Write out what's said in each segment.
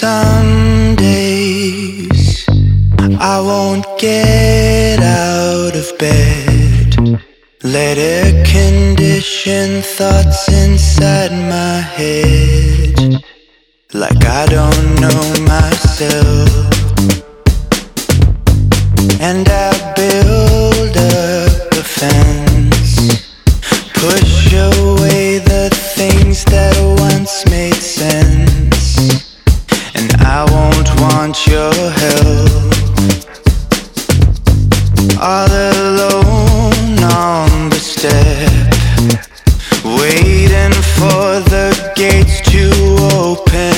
Some days I won't get out of bed. Let air condition thoughts inside my head. Like I don't know myself. And I build up a fence. Push away the things that once made sense. I won't want your help. All alone on the step, waiting for the gates to open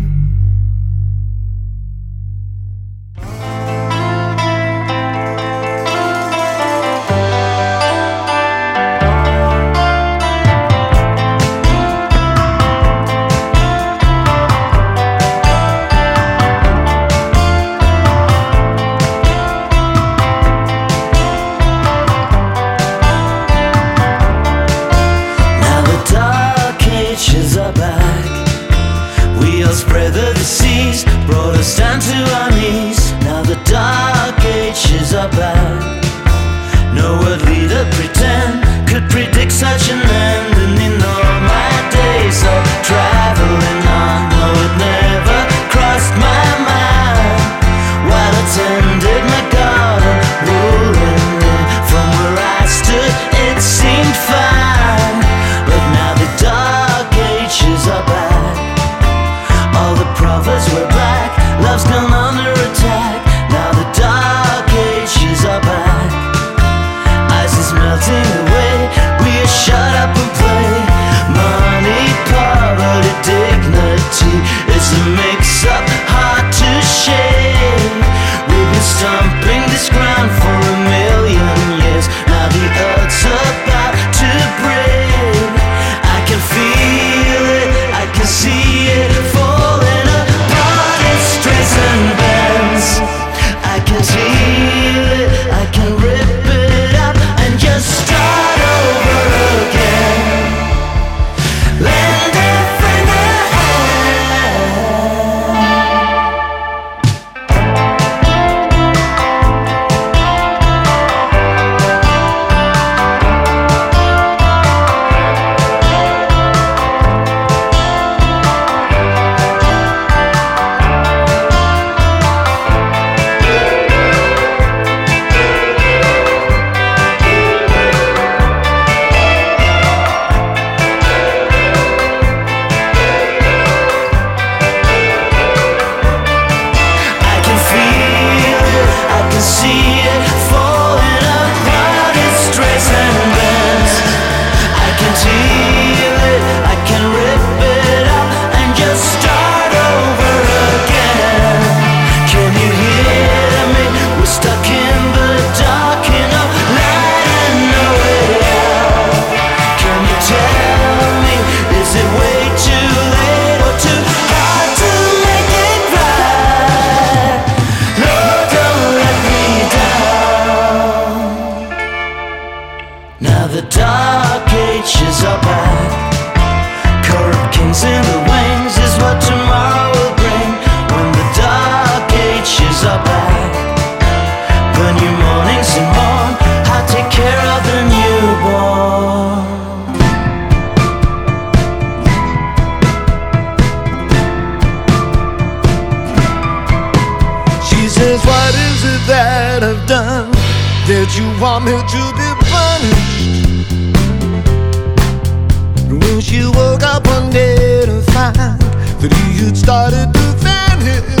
will be punished? When she woke up one day to find that he had started to vanish.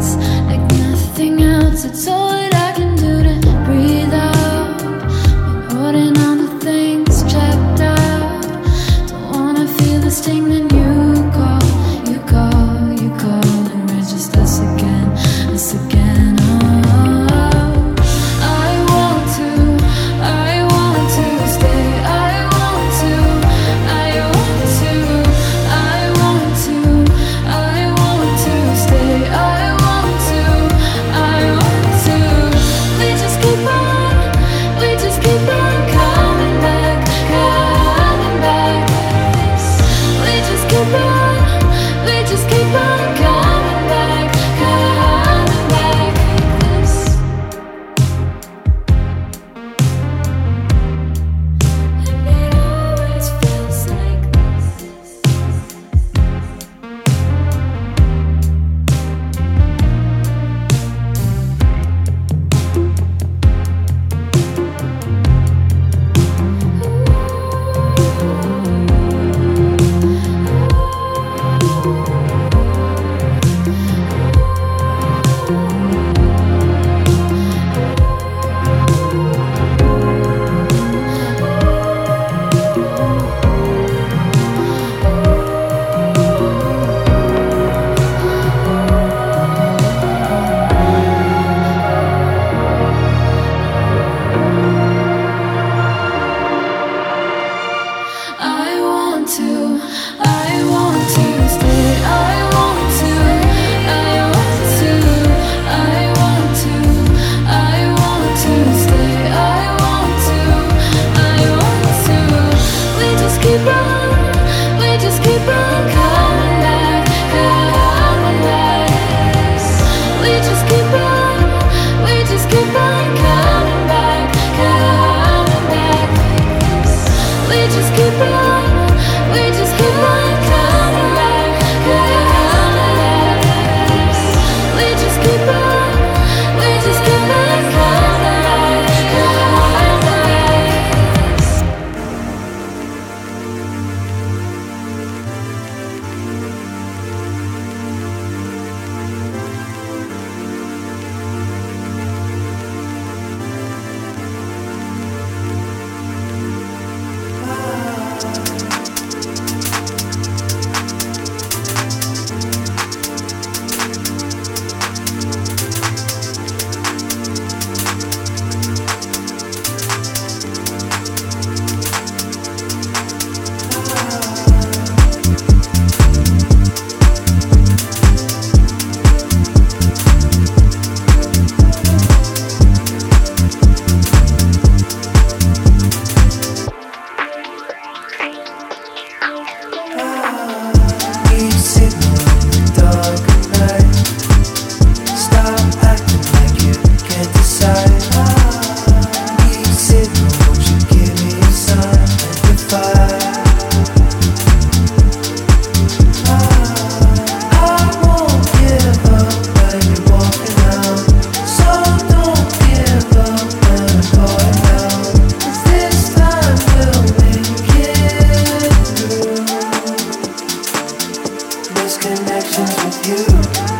else, like nothing else. It's all. With you.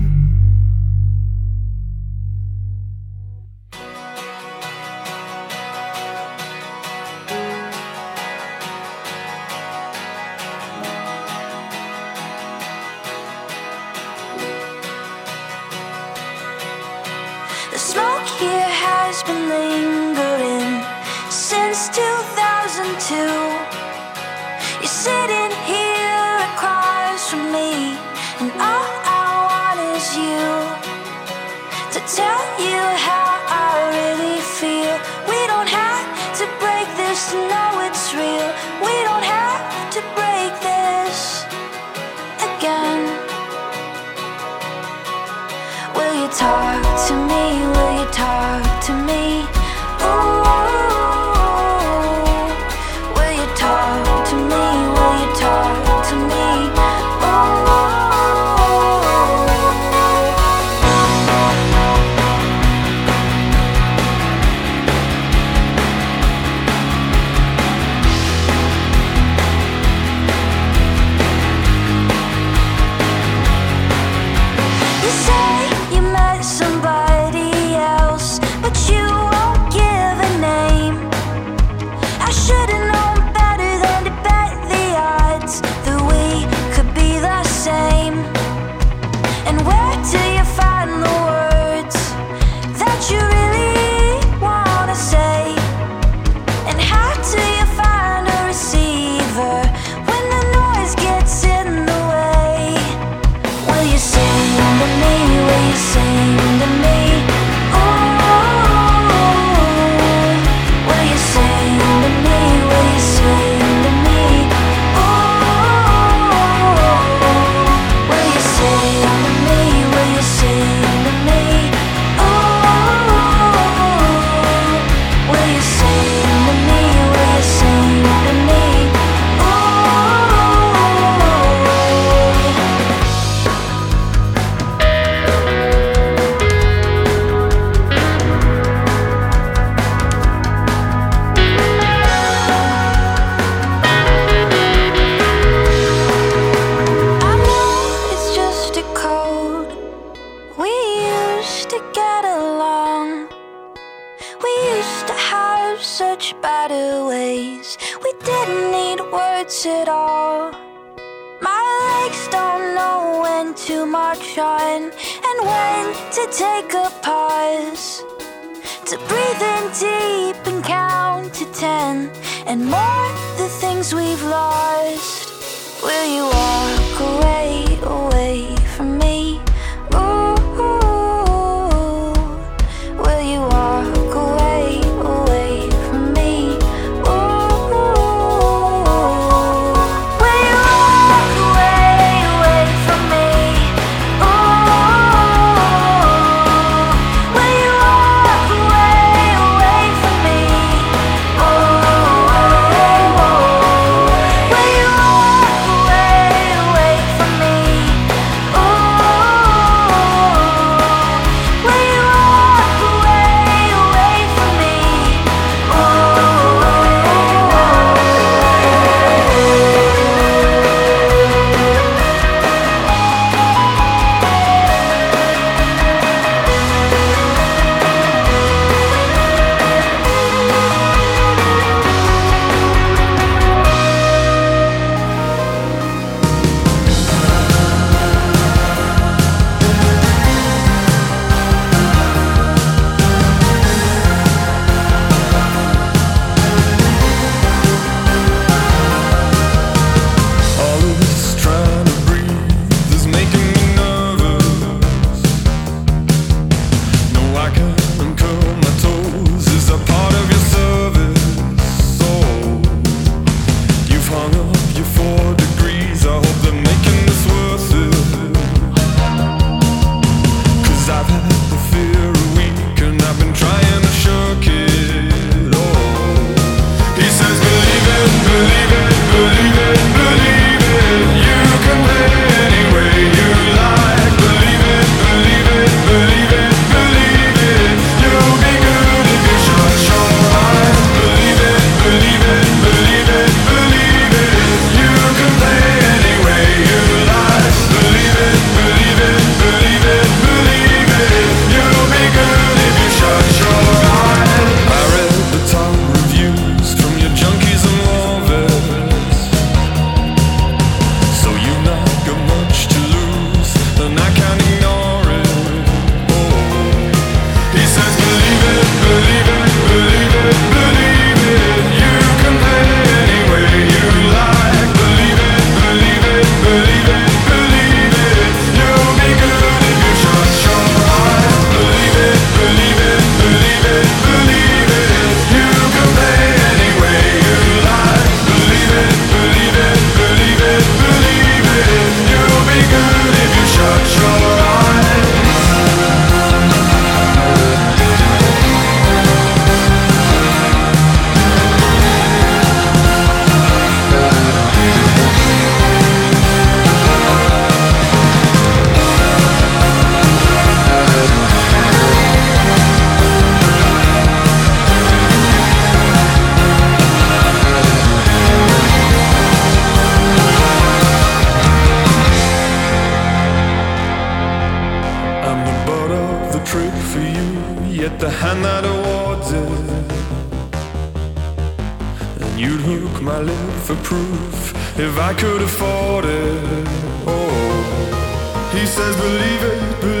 to march on and when to take a pause. To breathe in deep and count to ten and more the things we've lost. Will you walk away, away? Oh, he says, believe it. Believe